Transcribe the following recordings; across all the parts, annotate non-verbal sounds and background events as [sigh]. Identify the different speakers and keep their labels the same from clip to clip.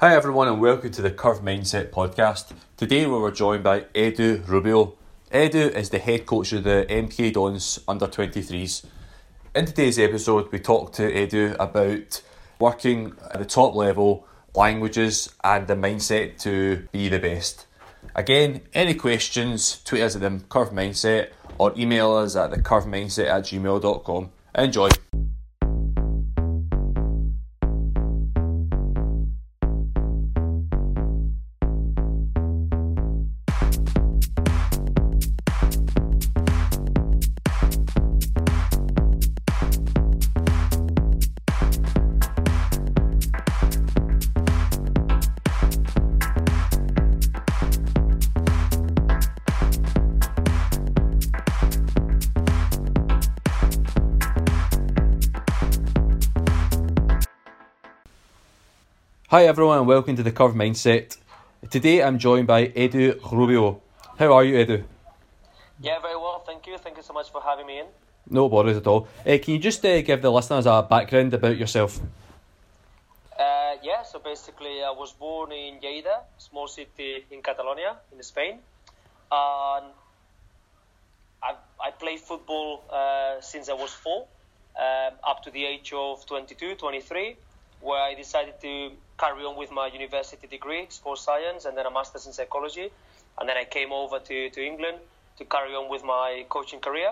Speaker 1: Hi, everyone, and welcome to the Curve Mindset podcast. Today, we were joined by Edu Rubio. Edu is the head coach of the MK Dons under 23s. In today's episode, we talked to Edu about working at the top level, languages, and the mindset to be the best. Again, any questions, tweet us at the Curve Mindset or email us at thecurvemindset at gmail.com. Enjoy. Hi everyone and welcome to the Curve Mindset. Today I'm joined by Edu Rubio. How are you, Edu?
Speaker 2: Yeah, very well, thank you. Thank you so much for having me in.
Speaker 1: No worries at all. Uh, can you just uh, give the listeners a background about yourself?
Speaker 2: Uh, yeah, so basically, I was born in Lleida, a small city in Catalonia, in Spain. And I, I played football uh, since I was four, um, up to the age of 22, 23, where I decided to carry on with my university degree, sports science, and then a master's in psychology. And then I came over to, to England to carry on with my coaching career.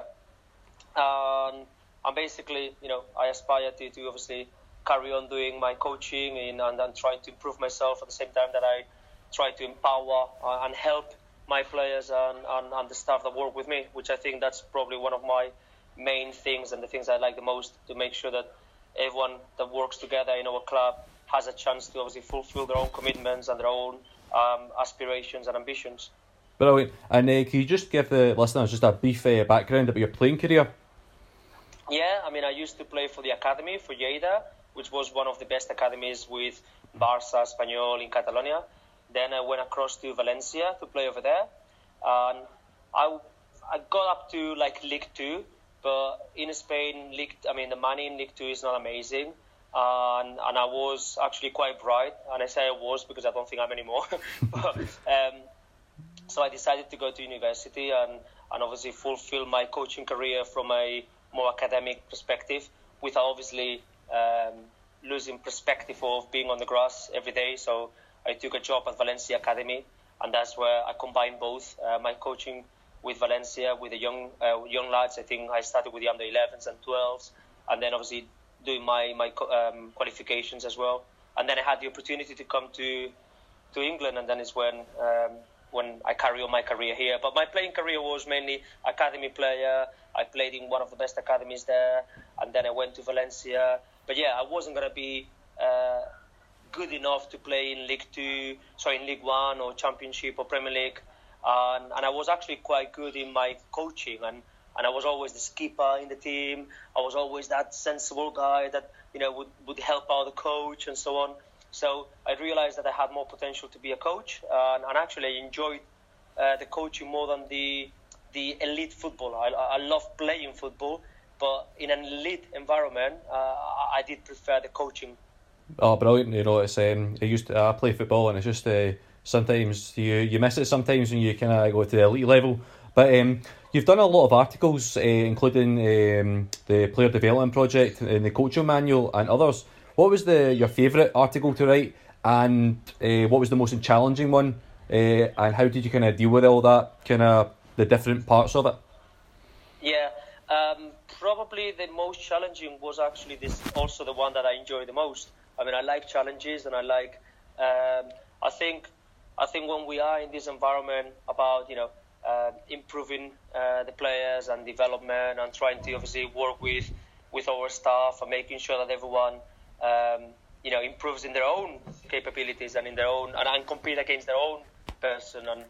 Speaker 2: Um, and basically, you know, I aspire to, to obviously carry on doing my coaching and, and, and trying to improve myself at the same time that I try to empower uh, and help my players and, and, and the staff that work with me, which I think that's probably one of my main things and the things I like the most to make sure that everyone that works together in our club has a chance to obviously fulfill their own commitments and their own um, aspirations and ambitions.
Speaker 1: Brilliant. And uh, can you just give the listeners just a brief uh, background about your playing career?
Speaker 2: Yeah, I mean, I used to play for the academy for Lleida, which was one of the best academies with Barça, Espanyol in Catalonia. Then I went across to Valencia to play over there, and I I got up to like League Two, but in Spain, League I mean the money in League Two is not amazing and, and I was actually quite bright. And I say I was because I don't think I'm anymore. [laughs] but, um, so I decided to go to university and, and obviously fulfill my coaching career from a more academic perspective without obviously um, losing perspective of being on the grass every day. So I took a job at Valencia Academy, and that's where I combined both uh, my coaching with Valencia with the young uh, young lads. I think I started with the under 11s and 12s, and then obviously doing my my um, qualifications as well. And then I had the opportunity to come to to England, and then it's when um, when I carry on my career here. But my playing career was mainly academy player. I played in one of the best academies there, and then I went to Valencia. But yeah, I wasn't gonna be uh, good enough to play in League Two, sorry, in League One or Championship or Premier League. And, and I was actually quite good in my coaching and and I was always the skipper in the team. I was always that sensible guy that you know would, would help out the coach and so on. So I realized that I had more potential to be a coach, uh, and actually I enjoyed uh, the coaching more than the the elite football. I, I love playing football, but in an elite environment, uh, I did prefer the coaching.
Speaker 1: Oh, brilliant! You know, it's um, I used to I play football, and it's just uh, sometimes you you miss it sometimes when you kind of go to the elite level. But um, You've done a lot of articles, uh, including um, the player development project and the coaching manual and others. What was the your favourite article to write, and uh, what was the most challenging one, uh, and how did you kind of deal with all that, kind of the different parts of it?
Speaker 2: Yeah, um, probably the most challenging was actually this. Also, the one that I enjoy the most. I mean, I like challenges, and I like. Um, I think, I think when we are in this environment about you know uh, improving uh, the players and development and trying to obviously work with with our staff and making sure that everyone um, you know improves in their own capabilities and in their own and, and compete against their own person and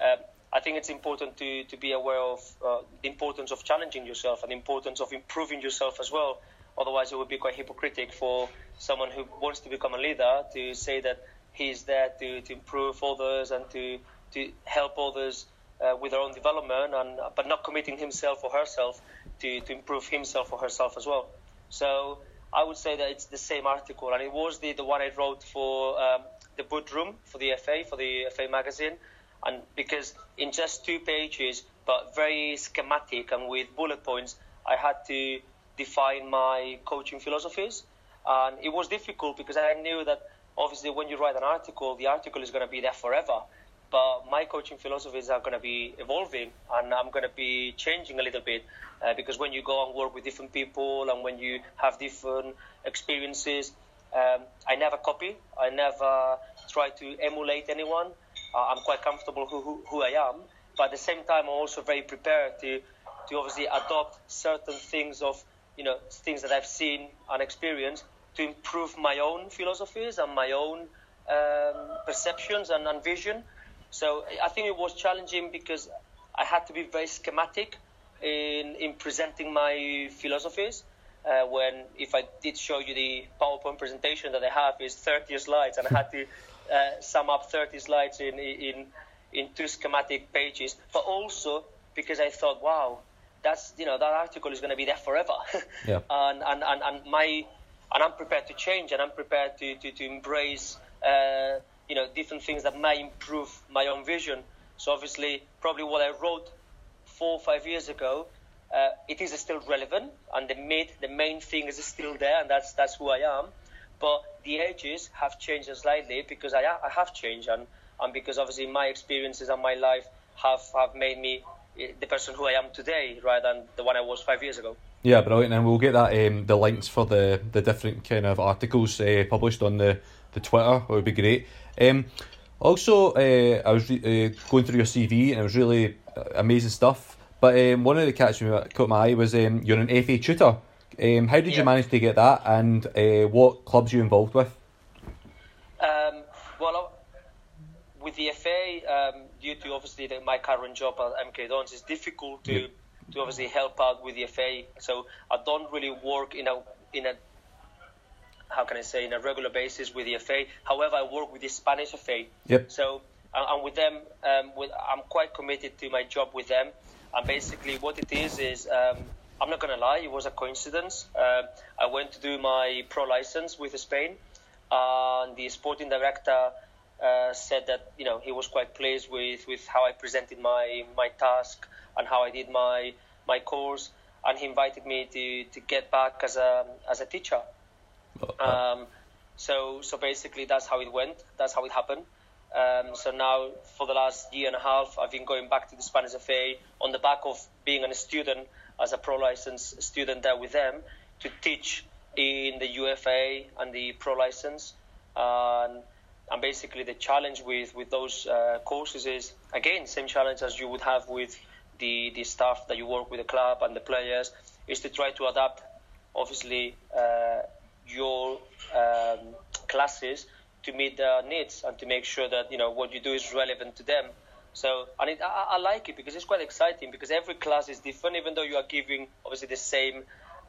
Speaker 2: uh, I think it's important to, to be aware of uh, the importance of challenging yourself and the importance of improving yourself as well. Otherwise, it would be quite hypocritical for someone who wants to become a leader to say that he's there to, to improve others and to, to help others uh, with their own development, and but not committing himself or herself to, to improve himself or herself as well. So I would say that it's the same article, and it was the, the one I wrote for um, the boot room for the FA for the FA magazine, and because in just two pages, but very schematic and with bullet points, I had to define my coaching philosophies, and it was difficult because I knew that obviously when you write an article, the article is going to be there forever. But my coaching philosophies are going to be evolving, and I'm going to be changing a little bit uh, because when you go and work with different people and when you have different experiences, um, I never copy. I never try to emulate anyone. Uh, I'm quite comfortable who, who, who I am, but at the same time, I'm also very prepared to to obviously adopt certain things of you know things that I've seen and experienced to improve my own philosophies and my own um, perceptions and, and vision. So I think it was challenging because I had to be very schematic in in presenting my philosophies. Uh, when if I did show you the PowerPoint presentation that I have is 30 slides, and I had to [laughs] uh, sum up 30 slides in in in two schematic pages, but also because I thought, wow, that's you know that article is going to be there forever, [laughs]
Speaker 1: yeah.
Speaker 2: and, and and and my and I'm prepared to change, and I'm prepared to to, to embrace uh, you know different things that might improve my own vision. So obviously, probably what I wrote four or five years ago, uh, it is still relevant, and the mid, the main thing is still there, and that's that's who I am. But the edges have changed slightly because I I have changed, and and because obviously my experiences and my life have have made me the person who I am today rather than the one I was five years ago.
Speaker 1: Yeah, brilliant, and we'll get that um, the links for the, the different kind of articles uh, published on the, the Twitter. It would be great. Um, also, uh, I was re- uh, going through your CV and it was really uh, amazing stuff. But um, one of the catches that caught my eye was um, you're an FA tutor. Um, how did yeah. you manage to get that, and uh, what clubs you involved with?
Speaker 2: Um, well, with the FA, um, due to obviously the, my current job at MK Dons, it's difficult to, to obviously help out with the FA. So I don't really work in a in a how can I say in a regular basis with the FA. However, I work with the Spanish FA.
Speaker 1: Yep.
Speaker 2: So and with them, um, with, I'm quite committed to my job with them. And basically, what it is is um, I'm not gonna lie, it was a coincidence. Uh, I went to do my pro license with Spain, and the sporting director uh, said that you know he was quite pleased with, with how I presented my my task and how I did my my course, and he invited me to, to get back as a as a teacher. Oh, um, so so basically that's how it went. That's how it happened. Um, so now for the last year and a half, I've been going back to the Spanish FA on the back of being a student as a pro license student there with them to teach in the UEFA and the pro license. And and basically, the challenge with with those uh, courses is again same challenge as you would have with the the staff that you work with the club and the players is to try to adapt, obviously, uh, your um, classes to meet their needs and to make sure that you know what you do is relevant to them. So, and it, I, I, like it because it's quite exciting because every class is different, even though you are giving obviously the same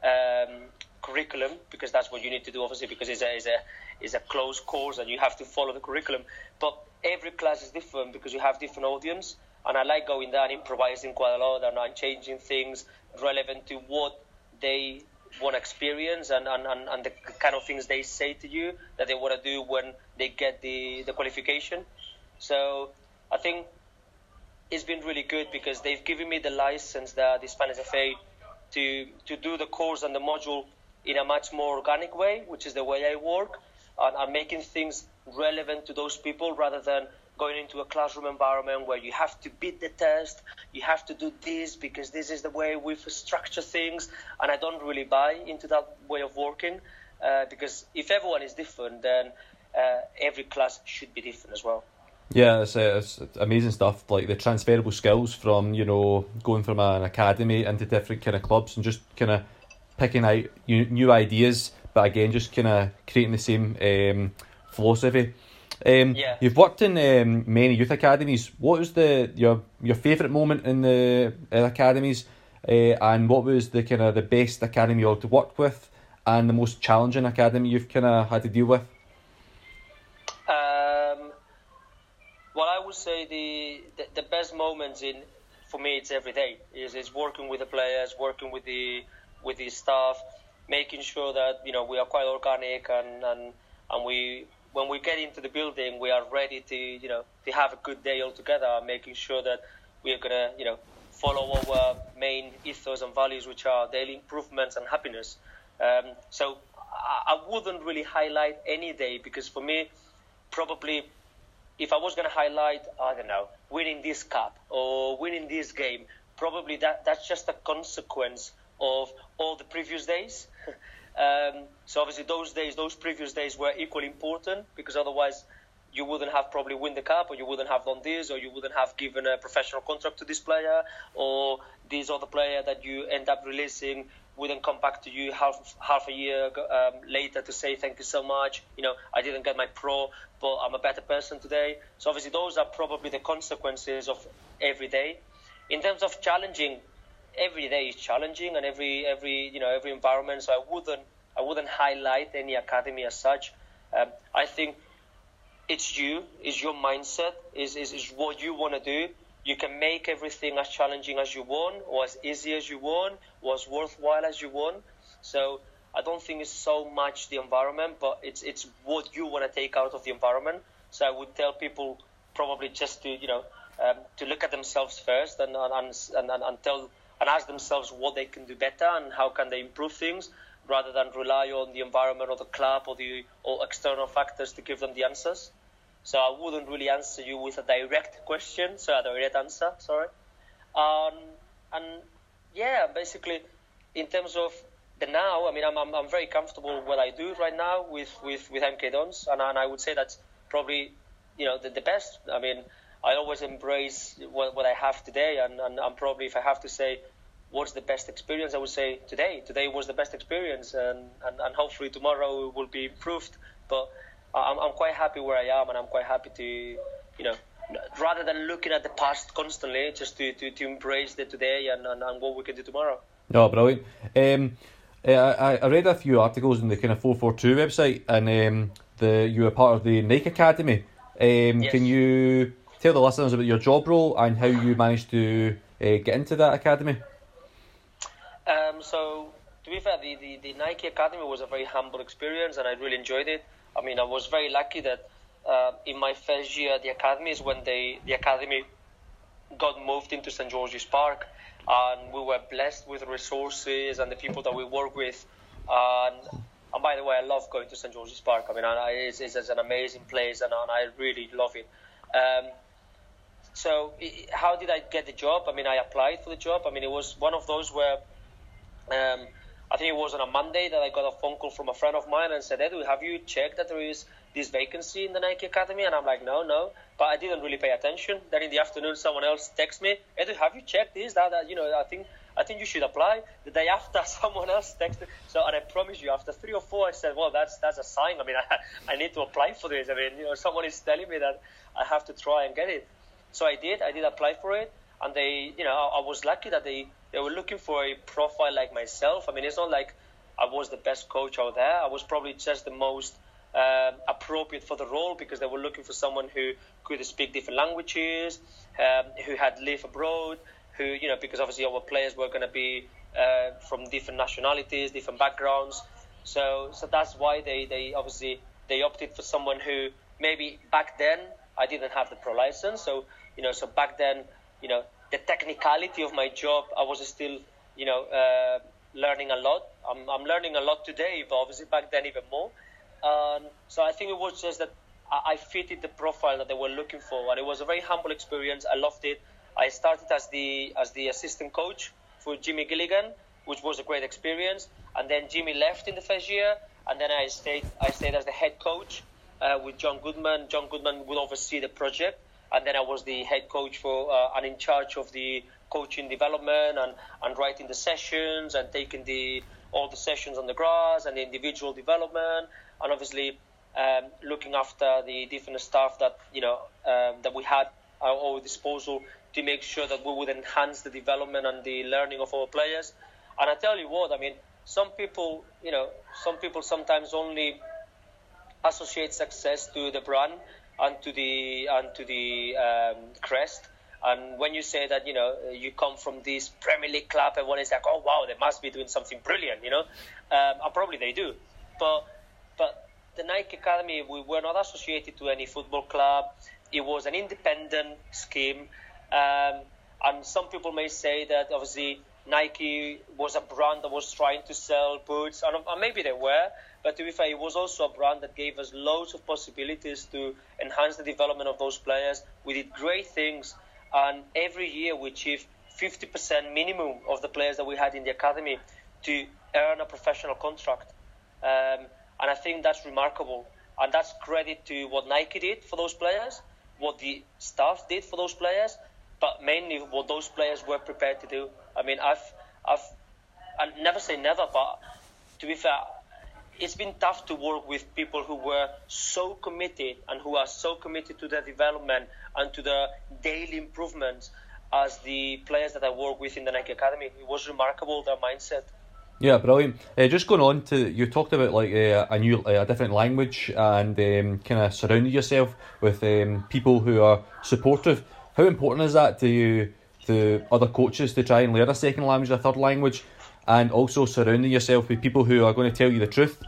Speaker 2: um, curriculum because that's what you need to do obviously because it's a, it's a, it's a closed course and you have to follow the curriculum. But every class is different because you have different audience and I like going there and improvising quite a lot and, and changing things relevant to what they want experience and, and, and, and the kind of things they say to you that they want to do when they get the, the qualification. So I think it's been really good because they've given me the license that the Spanish FA to to do the course and the module in a much more organic way, which is the way I work, and, and making things relevant to those people rather than going into a classroom environment where you have to beat the test, you have to do this because this is the way we structure things, and I don't really buy into that way of working uh, because if everyone is different, then uh, every class should be different as well.
Speaker 1: Yeah, it's, uh, it's amazing stuff. Like the transferable skills from you know going from an academy into different kind of clubs and just kind of picking out new, new ideas, but again, just kind of creating the same um, philosophy. Um,
Speaker 2: yeah.
Speaker 1: You've worked in um, many youth academies. What was the your your favourite moment in the uh, academies, uh, and what was the kind of the best academy you had to work with, and the most challenging academy you've kind of had to deal with?
Speaker 2: Well, I would say the, the, the best moments in for me it's every day is is working with the players, working with the with the staff, making sure that you know we are quite organic and and, and we when we get into the building, we are ready to, you know, to have a good day altogether, making sure that we are gonna, you know, follow our main ethos and values, which are daily improvements and happiness. Um, so I, I wouldn't really highlight any day because for me, probably if I was going to highlight, I don't know, winning this cup or winning this game, probably that that's just a consequence of all the previous days. [laughs] um, so obviously those days, those previous days were equally important because otherwise you wouldn't have probably win the cup or you wouldn't have done this or you wouldn't have given a professional contract to this player or this other player that you end up releasing wouldn't come back to you half half a year um, later to say thank you so much. You know, I didn't get my pro, but I'm a better person today. So obviously, those are probably the consequences of every day. In terms of challenging, every day is challenging, and every every you know every environment. So I wouldn't I wouldn't highlight any academy as such. Um, I think it's you, is your mindset, is, is, is what you want to do you can make everything as challenging as you want, or as easy as you want, or as worthwhile as you want. So I don't think it's so much the environment, but it's it's what you want to take out of the environment. So I would tell people probably just to you know um, to look at themselves first and and, and and tell and ask themselves what they can do better and how can they improve things, rather than rely on the environment or the club or the or external factors to give them the answers. So I wouldn't really answer you with a direct question, so a direct answer, sorry. Um, and yeah, basically, in terms of the now, I mean, I'm, I'm, I'm very comfortable what I do right now with, with, with MK Dons, and, and I would say that's probably, you know, the, the best. I mean, I always embrace what, what I have today, and, and, and probably if I have to say what's the best experience, I would say today. Today was the best experience, and, and, and hopefully tomorrow will be improved. But I'm, I'm quite happy where I am, and I'm quite happy to, you know, rather than looking at the past constantly, just to, to, to embrace the today and, and, and what we can do tomorrow.
Speaker 1: No, brilliant. Um, I, I read a few articles in the kind of 442 website, and um, the you were part of the Nike Academy. Um, yes. Can you tell the listeners about your job role and how you managed to uh, get into that academy?
Speaker 2: Um, so, to be fair, the, the, the Nike Academy was a very humble experience, and I really enjoyed it. I mean, I was very lucky that uh, in my first year at the academy is when they the academy got moved into St George's Park, and we were blessed with resources and the people that we work with. And, and by the way, I love going to St George's Park. I mean, I, it's, it's, an amazing place, and, and I really love it. Um, so, how did I get the job? I mean, I applied for the job. I mean, it was one of those where. Um, I think it was on a Monday that I got a phone call from a friend of mine and said, Edu, have you checked that there is this vacancy in the Nike Academy? And I'm like, no, no. But I didn't really pay attention. Then in the afternoon, someone else texts me, Edu, have you checked this? That, that you know, I think I think you should apply. The day after, [laughs] someone else texted. So, and I promise you, after three or four, I said, well, that's that's a sign. I mean, [laughs] I, I need to apply for this. I mean, you know, someone is telling me that I have to try and get it. So I did. I did apply for it, and they, you know, I, I was lucky that they they were looking for a profile like myself. I mean, it's not like I was the best coach out there. I was probably just the most uh, appropriate for the role because they were looking for someone who could speak different languages, um, who had lived abroad, who you know because obviously our players were going to be uh, from different nationalities, different backgrounds. So so that's why they, they obviously they opted for someone who maybe back then I didn't have the pro license. So you know so back then you know the technicality of my job, I was still, you know, uh, learning a lot. I'm, I'm learning a lot today, but obviously back then even more. Um, so I think it was just that I, I fitted the profile that they were looking for, and it was a very humble experience. I loved it. I started as the as the assistant coach for Jimmy Gilligan, which was a great experience. And then Jimmy left in the first year, and then I stayed I stayed as the head coach uh, with John Goodman. John Goodman would oversee the project and then I was the head coach for uh, and in charge of the coaching development and, and writing the sessions and taking the all the sessions on the grass and the individual development and obviously um, looking after the different staff that you know um, that we had at our disposal to make sure that we would enhance the development and the learning of our players. And I tell you what, I mean, some people, you know, some people sometimes only associate success to the brand onto the onto the um, crest. And when you say that, you know, you come from this Premier League club, everyone is like, oh wow, they must be doing something brilliant, you know, um, and probably they do. But but the Nike Academy, we were not associated to any football club. It was an independent scheme. Um, and some people may say that obviously Nike was a brand that was trying to sell boots, and, and maybe they were. But to be fair, it was also a brand that gave us loads of possibilities to enhance the development of those players. We did great things, and every year we achieved 50% minimum of the players that we had in the academy to earn a professional contract. Um, and I think that's remarkable. And that's credit to what Nike did for those players, what the staff did for those players, but mainly what those players were prepared to do. I mean, I've, I've, I never say never, but to be fair, it's been tough to work with people who were so committed and who are so committed to their development and to the daily improvements as the players that I work with in the Nike Academy. It was remarkable their mindset.
Speaker 1: Yeah, brilliant. Uh, just going on to you talked about like uh, a new, uh, a different language, and um, kind of surrounding yourself with um, people who are supportive. How important is that to you, to other coaches, to try and learn a second language, a third language, and also surrounding yourself with people who are going to tell you the truth?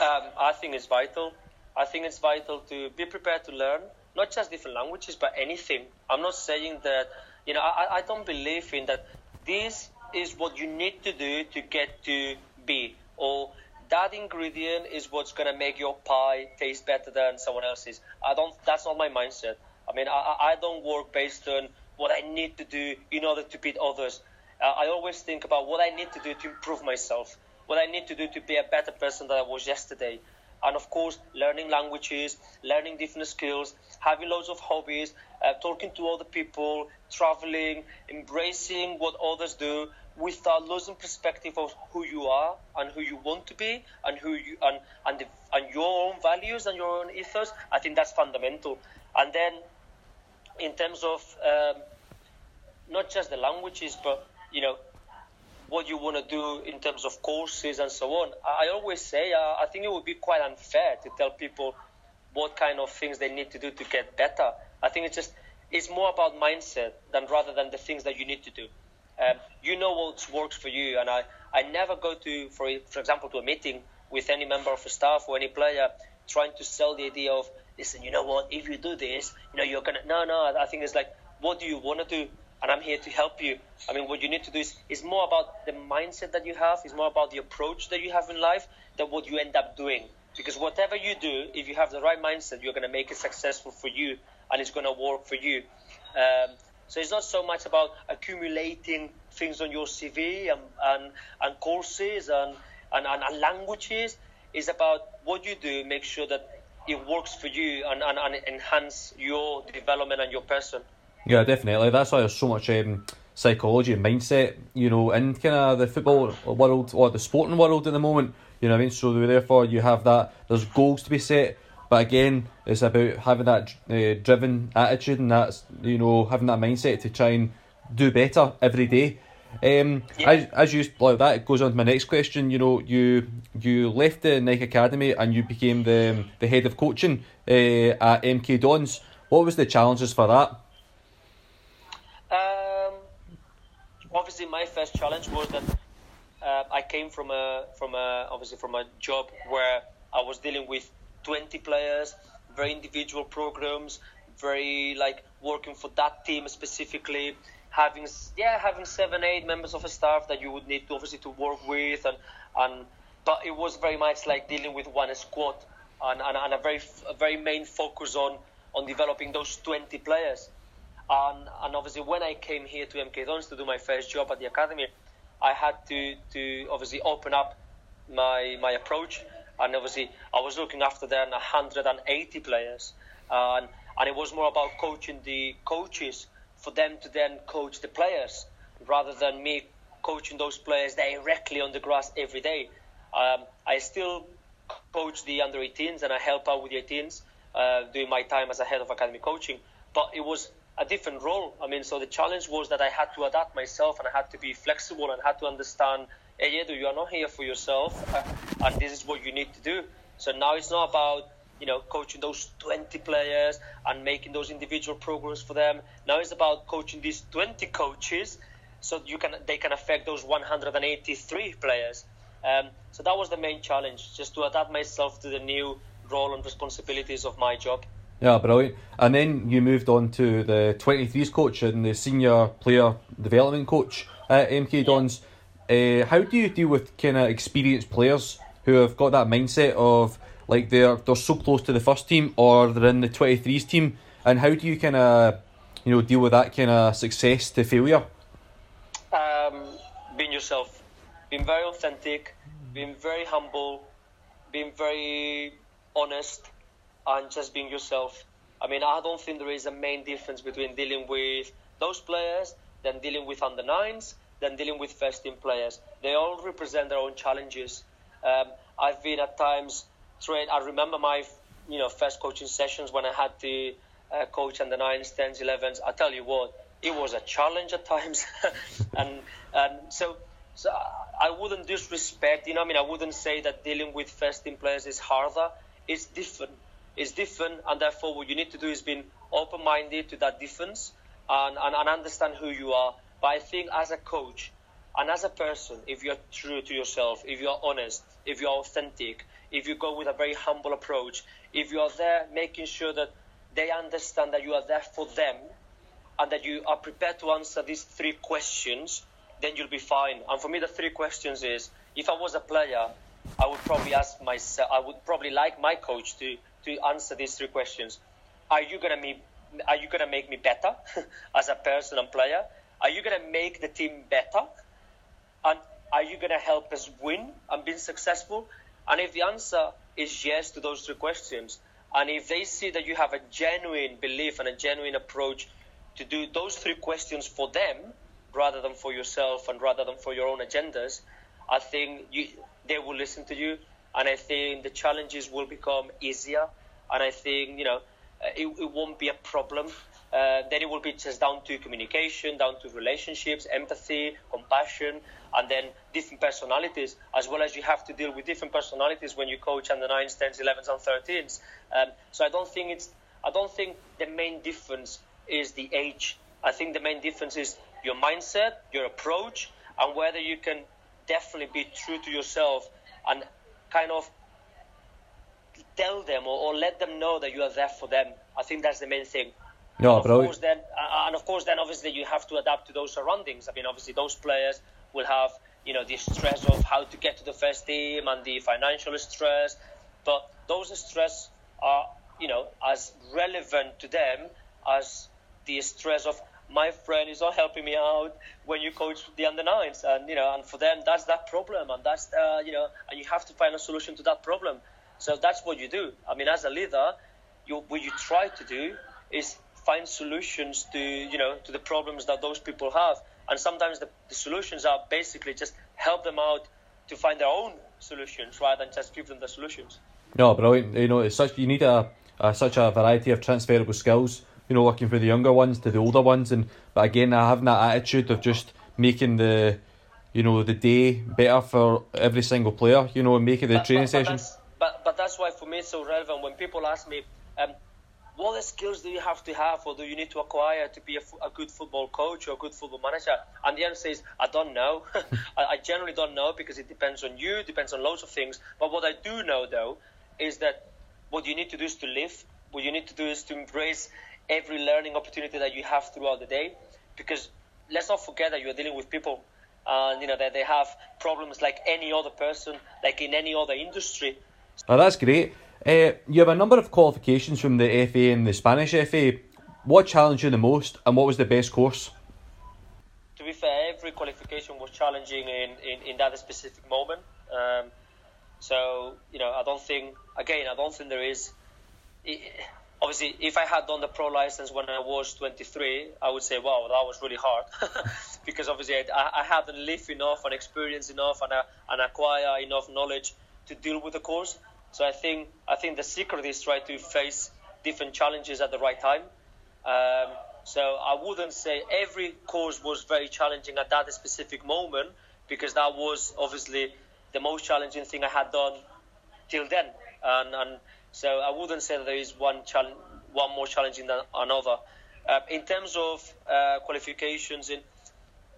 Speaker 2: Um, I think it's vital. I think it's vital to be prepared to learn, not just different languages, but anything. I'm not saying that, you know, I, I don't believe in that this is what you need to do to get to B, or that ingredient is what's going to make your pie taste better than someone else's. I don't. That's not my mindset. I mean, I, I don't work based on what I need to do in order to beat others. Uh, I always think about what I need to do to improve myself, what I need to do to be a better person than I was yesterday. And of course, learning languages, learning different skills, having loads of hobbies, uh, talking to other people, traveling, embracing what others do, without losing perspective of who you are and who you want to be and who you and and, the, and your own values and your own ethos. I think that's fundamental. And then, in terms of um, not just the languages, but you know what you want to do in terms of courses and so on. I always say uh, I think it would be quite unfair to tell people what kind of things they need to do to get better. I think it's just it's more about mindset than rather than the things that you need to do. Um, you know what works for you, and I, I never go to, for for example, to a meeting with any member of the staff or any player trying to sell the idea of, listen, you know what, if you do this, you know, you're gonna. No, no, I think it's like, what do you want to do? And I'm here to help you. I mean, what you need to do is, is more about the mindset that you have, is more about the approach that you have in life than what you end up doing. Because whatever you do, if you have the right mindset, you're going to make it successful for you and it's going to work for you. Um, so it's not so much about accumulating things on your CV and, and, and courses and, and, and, languages. It's about what you do, make sure that it works for you and, and, and enhance your development and your person.
Speaker 1: Yeah, definitely. That's why there's so much um, psychology and mindset, you know, in kind of the football world or the sporting world at the moment. You know what I mean? So therefore, you have that. There's goals to be set but again, it's about having that uh, driven attitude and that's you know having that mindset to try and do better every day. Um, yeah. as, as you like that, it goes on to my next question. You know, you you left the Nike Academy and you became the the head of coaching uh, at MK Dons. What was the challenges for that?
Speaker 2: Um, obviously, my first challenge was that uh, I came from a from a obviously from a job where I was dealing with 20 players, very individual programs, very like working for that team specifically. Having yeah, having seven, eight members of a staff that you would need to obviously to work with, and and but it was very much like dealing with one squad, and, and, and a very a very main focus on on developing those 20 players. And, and obviously, when I came here to MK Dons to do my first job at the academy, I had to, to obviously open up my my approach. And obviously I was looking after then 180 players, and and it was more about coaching the coaches for them to then coach the players rather than me coaching those players directly on the grass every day. Um, I still coach the under 18s and I help out with the 18s uh, doing my time as a head of academy coaching, but it was a different role. I mean, so the challenge was that I had to adapt myself and I had to be flexible and had to understand hey, Edu, you are not here for yourself, uh, and this is what you need to do. So now it's not about you know coaching those 20 players and making those individual programs for them. Now it's about coaching these 20 coaches so you can they can affect those 183 players. Um, so that was the main challenge, just to adapt myself to the new role and responsibilities of my job.
Speaker 1: Yeah, brilliant. And then you moved on to the 23s coach and the senior player development coach at MK Dons. Uh, how do you deal with kind of experienced players who have got that mindset of like they're they're so close to the first team or they're in the 23s team, and how do you kind of you know deal with that kind of success to failure?
Speaker 2: Um, being yourself, being very authentic, being very humble, being very honest, and just being yourself. I mean, I don't think there is a main difference between dealing with those players than dealing with under nines than dealing with first team players. They all represent their own challenges. Um, I've been at times trained. I remember my you know first coaching sessions when I had to uh, coach under nines, tens, elevens. I tell you what, it was a challenge at times, [laughs] and and so so I wouldn't disrespect. You know, I mean, I wouldn't say that dealing with first team players is harder. It's different. It's different, and therefore, what you need to do is be open-minded to that difference and, and, and understand who you are. But I think as a coach and as a person, if you're true to yourself, if you're honest, if you're authentic, if you go with a very humble approach, if you are there making sure that they understand that you are there for them and that you are prepared to answer these three questions, then you'll be fine. And for me, the three questions is if I was a player, I would probably ask myself, I would probably like my coach to, to answer these three questions. Are you gonna me, are you gonna make me better [laughs] as a person and player? Are you gonna make the team better? And are you gonna help us win and be successful? And if the answer is yes to those three questions, and if they see that you have a genuine belief and a genuine approach to do those three questions for them rather than for yourself and rather than for your own agendas, I think you, they will listen to you. And I think the challenges will become easier. And I think, you know, it, it won't be a problem uh, then it will be just down to communication, down to relationships, empathy, compassion, and then different personalities, as well as you have to deal with different personalities when you coach under nines, tens, elevens, and thirteens. Um, so I don't think it's I don't think the main difference is the age. I think the main difference is your mindset, your approach, and whether you can definitely be true to yourself and kind of tell them or, or let them know that you are there for them. I think that's the main thing.
Speaker 1: No,
Speaker 2: of course, then, uh, and of course, then obviously you have to adapt to those surroundings. I mean, obviously those players will have you know the stress of how to get to the first team and the financial stress, but those stress are you know as relevant to them as the stress of my friend is not helping me out when you coach the under nines, and you know, and for them that's that problem, and that's uh, you know, and you have to find a solution to that problem. So that's what you do. I mean, as a leader, you what you try to do is find solutions to you know to the problems that those people have. And sometimes the, the solutions are basically just help them out to find their own solutions rather than just give them the solutions.
Speaker 1: No brilliant. You know it's such you need a, a such a variety of transferable skills you know working for the younger ones to the older ones and but again I having that attitude of just making the you know the day better for every single player you know and making the
Speaker 2: but,
Speaker 1: training
Speaker 2: but,
Speaker 1: session
Speaker 2: but, but that's why for me it's so relevant when people ask me um, what skills do you have to have or do you need to acquire to be a, a good football coach or a good football manager? And the answer is, I don't know. [laughs] I, I, generally don't know because it depends on you, depends on loads of things. But what I do know, though, is that what you need to do is to live. What you need to do is to embrace every learning opportunity that you have throughout the day. Because let's not forget that you're dealing with people. And, you know, that they have problems like any other person, like in any other industry.
Speaker 1: Oh, that's great. Uh, you have a number of qualifications from the FA and the Spanish FA. What challenged you the most, and what was the best course?
Speaker 2: To be fair, every qualification was challenging in, in, in that specific moment. Um, so, you know, I don't think, again, I don't think there is. Obviously, if I had done the pro license when I was 23, I would say, wow, that was really hard. [laughs] because obviously, I, I haven't lived enough and experienced enough and, uh, and acquire enough knowledge to deal with the course. So I think I think the secret is try to face different challenges at the right time. Um, so I wouldn't say every course was very challenging at that specific moment because that was obviously the most challenging thing I had done till then. And, and so I wouldn't say that there is one challenge, one more challenging than another. Uh, in terms of uh, qualifications, in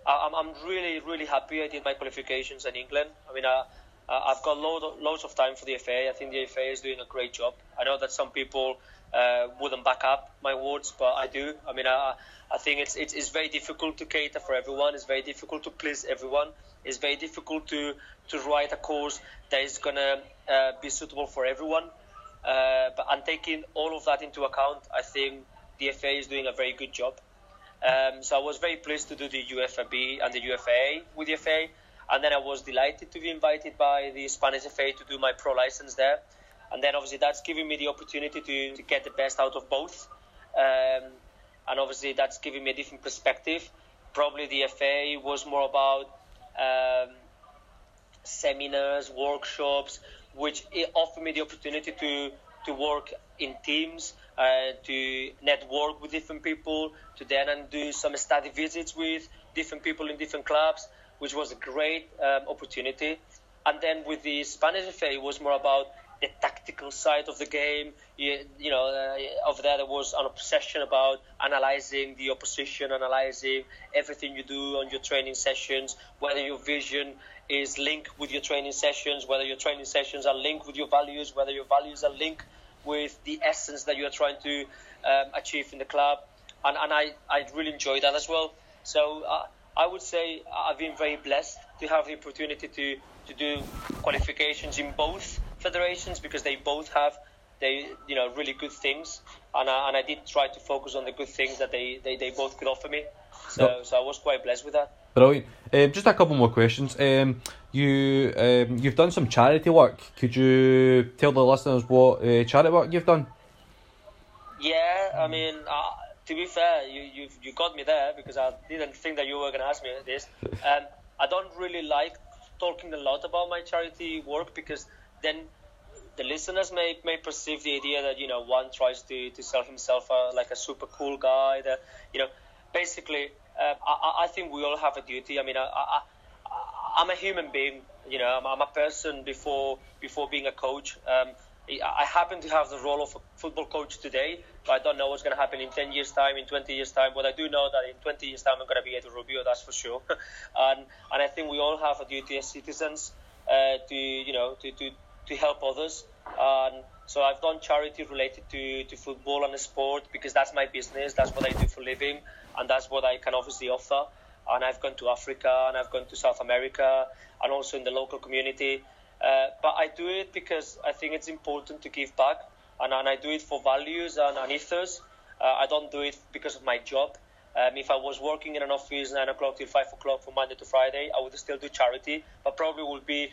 Speaker 2: I'm, I'm really really happy I did my qualifications in England. I mean, uh, I've got load, loads of time for the FA. I think the FA is doing a great job. I know that some people uh, wouldn't back up my words, but I do. I mean, I, I think it's, it's, it's very difficult to cater for everyone. It's very difficult to please everyone. It's very difficult to to write a course that is gonna uh, be suitable for everyone. Uh, but and taking all of that into account, I think the FA is doing a very good job. Um, so I was very pleased to do the UEFA B and the UEFA with the FA, and then I was delighted to be invited by the Spanish FA to do my pro license there. And then obviously that's giving me the opportunity to, to get the best out of both. Um, and obviously that's giving me a different perspective. Probably the FA was more about um, seminars, workshops, which offered me the opportunity to to work in teams, uh, to network with different people, to then and do some study visits with different people in different clubs, which was a great um, opportunity. And then with the Spanish FA, it was more about the tactical side of the game. You, you know, uh, over there there was an obsession about analyzing the opposition, analyzing everything you do on your training sessions, whether your vision is linked with your training sessions, whether your training sessions are linked with your values, whether your values are linked with the essence that you are trying to um, achieve in the club. And, and I, I really enjoy that as well. So uh, I would say I've been very blessed to have the opportunity to, to do qualifications in both federations because they both have they you know really good things and I, and I did try to focus on the good things that they, they, they both could offer me so, so I was quite blessed with that
Speaker 1: Brilliant. Um, just a couple more questions. Um, you um, you've done some charity work. Could you tell the listeners what uh, charity work you've done?
Speaker 2: Yeah, I mean, uh, to be fair, you, you you got me there because I didn't think that you were going to ask me this. Um, I don't really like talking a lot about my charity work because then the listeners may, may perceive the idea that you know one tries to, to sell himself uh, like a super cool guy that you know basically uh, I, I, think we all have a duty. I mean, I, I, am a human being. You know, I'm, I'm, a person before before being a coach. Um, I happen to have the role of a football coach today, but I don't know what's going to happen in 10 years' time, in 20 years' time. But I do know that in 20 years' time, I'm going to be Edu Rubio, that's for sure. [laughs] and and I think we all have a duty as citizens uh, to you know to, to, to help others. And so I've done charity related to, to football and sport because that's my business. That's what I do for living, and that's what I can obviously offer. And I've gone to Africa and I've gone to South America and also in the local community. Uh, but I do it because I think it's important to give back, and, and I do it for values and, and ethos. Uh, I don't do it because of my job. Um, if I was working in an office nine o'clock till five o'clock from Monday to Friday, I would still do charity, but probably would be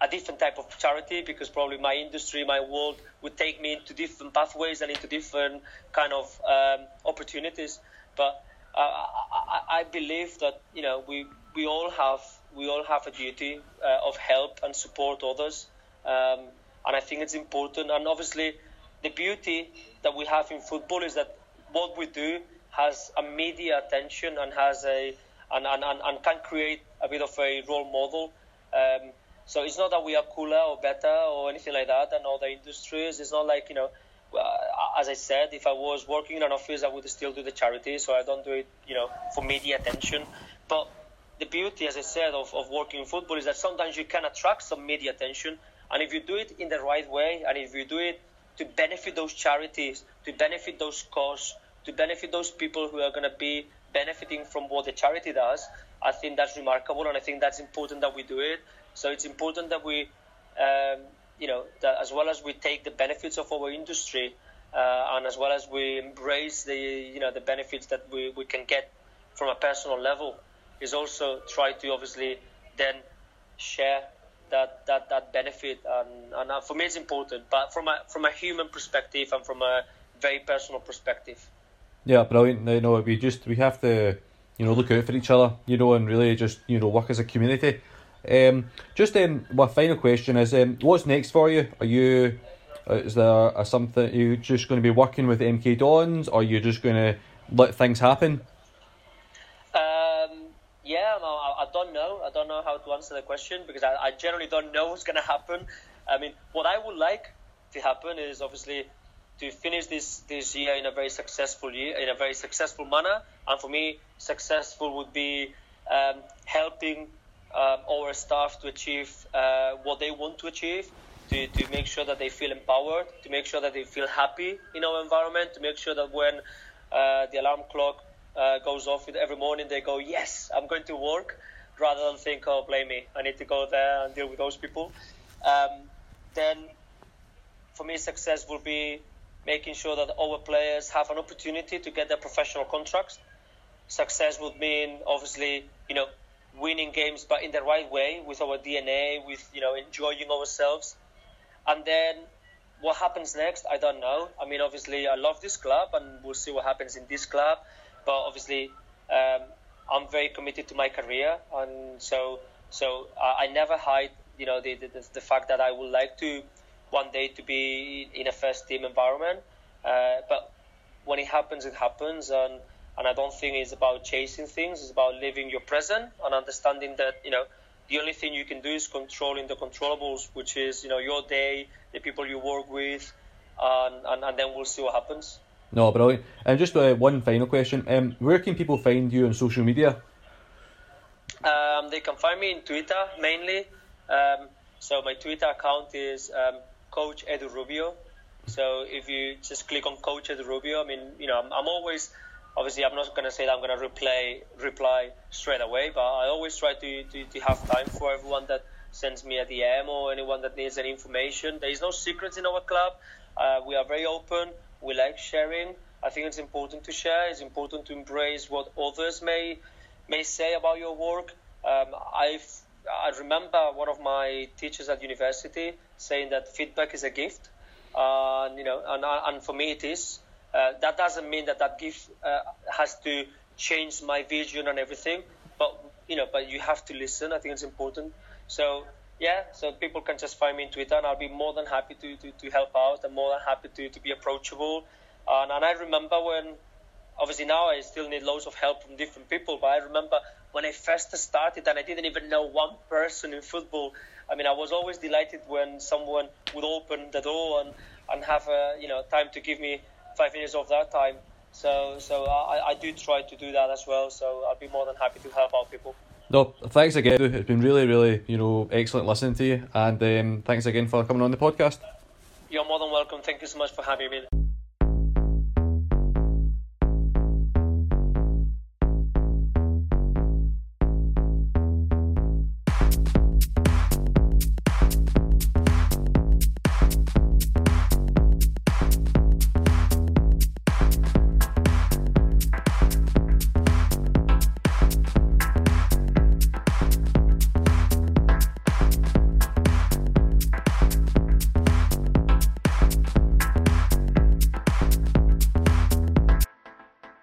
Speaker 2: a different type of charity because probably my industry, my world would take me into different pathways and into different kind of um, opportunities. But I, I, believe that you know we we all have we all have a duty uh, of help and support others, um, and I think it's important. And obviously, the beauty that we have in football is that what we do has a media attention and has a and, and, and, and can create a bit of a role model. Um, so it's not that we are cooler or better or anything like that than other industries. It's not like you know, as I said, if I was working in an office, I would still do the charity. So I don't do it, you know, for media attention. But the beauty, as I said, of, of working in football is that sometimes you can attract some media attention, and if you do it in the right way, and if you do it to benefit those charities, to benefit those causes, to benefit those people who are going to be benefiting from what the charity does, I think that's remarkable, and I think that's important that we do it. So it's important that we, um, you know, that as well as we take the benefits of our industry, uh, and as well as we embrace the, you know, the benefits that we, we can get from a personal level, is also try to obviously then share that that, that benefit. And, and uh, for me, it's important. But from a from a human perspective and from a very personal perspective.
Speaker 1: Yeah, brilliant. You know, we just we have to, you know, look out for each other. You know, and really just you know work as a community. Um, just um, my final question is, um, what's next for you? Are you, uh, is there a something you just going to be working with MK Dons, or are you just going to let things happen?
Speaker 2: Um, yeah, I, I don't know. I don't know how to answer the question because I, I generally don't know what's going to happen. I mean, what I would like to happen is obviously to finish this this year in a very successful year, in a very successful manner. And for me, successful would be um, helping um, our staff to achieve uh, what they want to achieve, to, to make sure that they feel empowered, to make sure that they feel happy in our environment, to make sure that when uh, the alarm clock uh, goes off every morning, they go, Yes, I'm going to work, rather than think, Oh, blame me, I need to go there and deal with those people. Um, then for me, success will be making sure that our players have an opportunity to get their professional contracts. Success would mean, obviously, you know, winning games, but in the right way, with our DNA, with you know, enjoying ourselves. And then what happens next, I don't know. I mean, obviously, I love this club, and we'll see what happens in this club. But obviously, um, I'm very committed to my career, and so so I, never hide, you know, the, the the fact that I would like to one day to be in a first team environment. Uh, but when it happens, it happens, and and I don't think it's about chasing things. It's about living your present and understanding that you know the only thing you can do is controlling the controllables, which is you know your day, the people you work with, and and, and then we'll see what happens.
Speaker 1: No, brilliant. And just uh, one final question: um, Where can people find you on social media?
Speaker 2: Um, they can find me in Twitter mainly. Um, so my Twitter account is um, Coach Edu Rubio. So if you just click on Coach Edu Rubio, I mean, you know, I'm, I'm always obviously I'm not going to say that I'm going to reply reply straight away, but I always try to, to, to have time for everyone that sends me a DM or anyone that needs any information. There is no secrets in our club. Uh, we are very open. We like sharing. I think it's important to share. It's important to embrace what others may may say about your work. Um, I've I remember one of my teachers at university saying that feedback is a gift, uh, you know, and, and for me it is. Uh, that doesn't mean that that gift uh, has to change my vision and everything, but you know, but you have to listen. I think it's important. So yeah, so people can just find me on Twitter, and I'll be more than happy to, to, to help out, and more than happy to, to be approachable. And, and I remember when, obviously now I still need loads of help from different people, but I remember when I first started and I didn't even know one person in football. I mean, I was always delighted when someone would open the door and, and have a, you know time to give me five minutes of that time. So so I, I do try to do that as well. So I'll be more than happy to help out people.
Speaker 1: No, thanks again. It's been really, really, you know, excellent listening to you, and um, thanks again for coming on the podcast.
Speaker 2: You're more than welcome. Thank you so much for having me.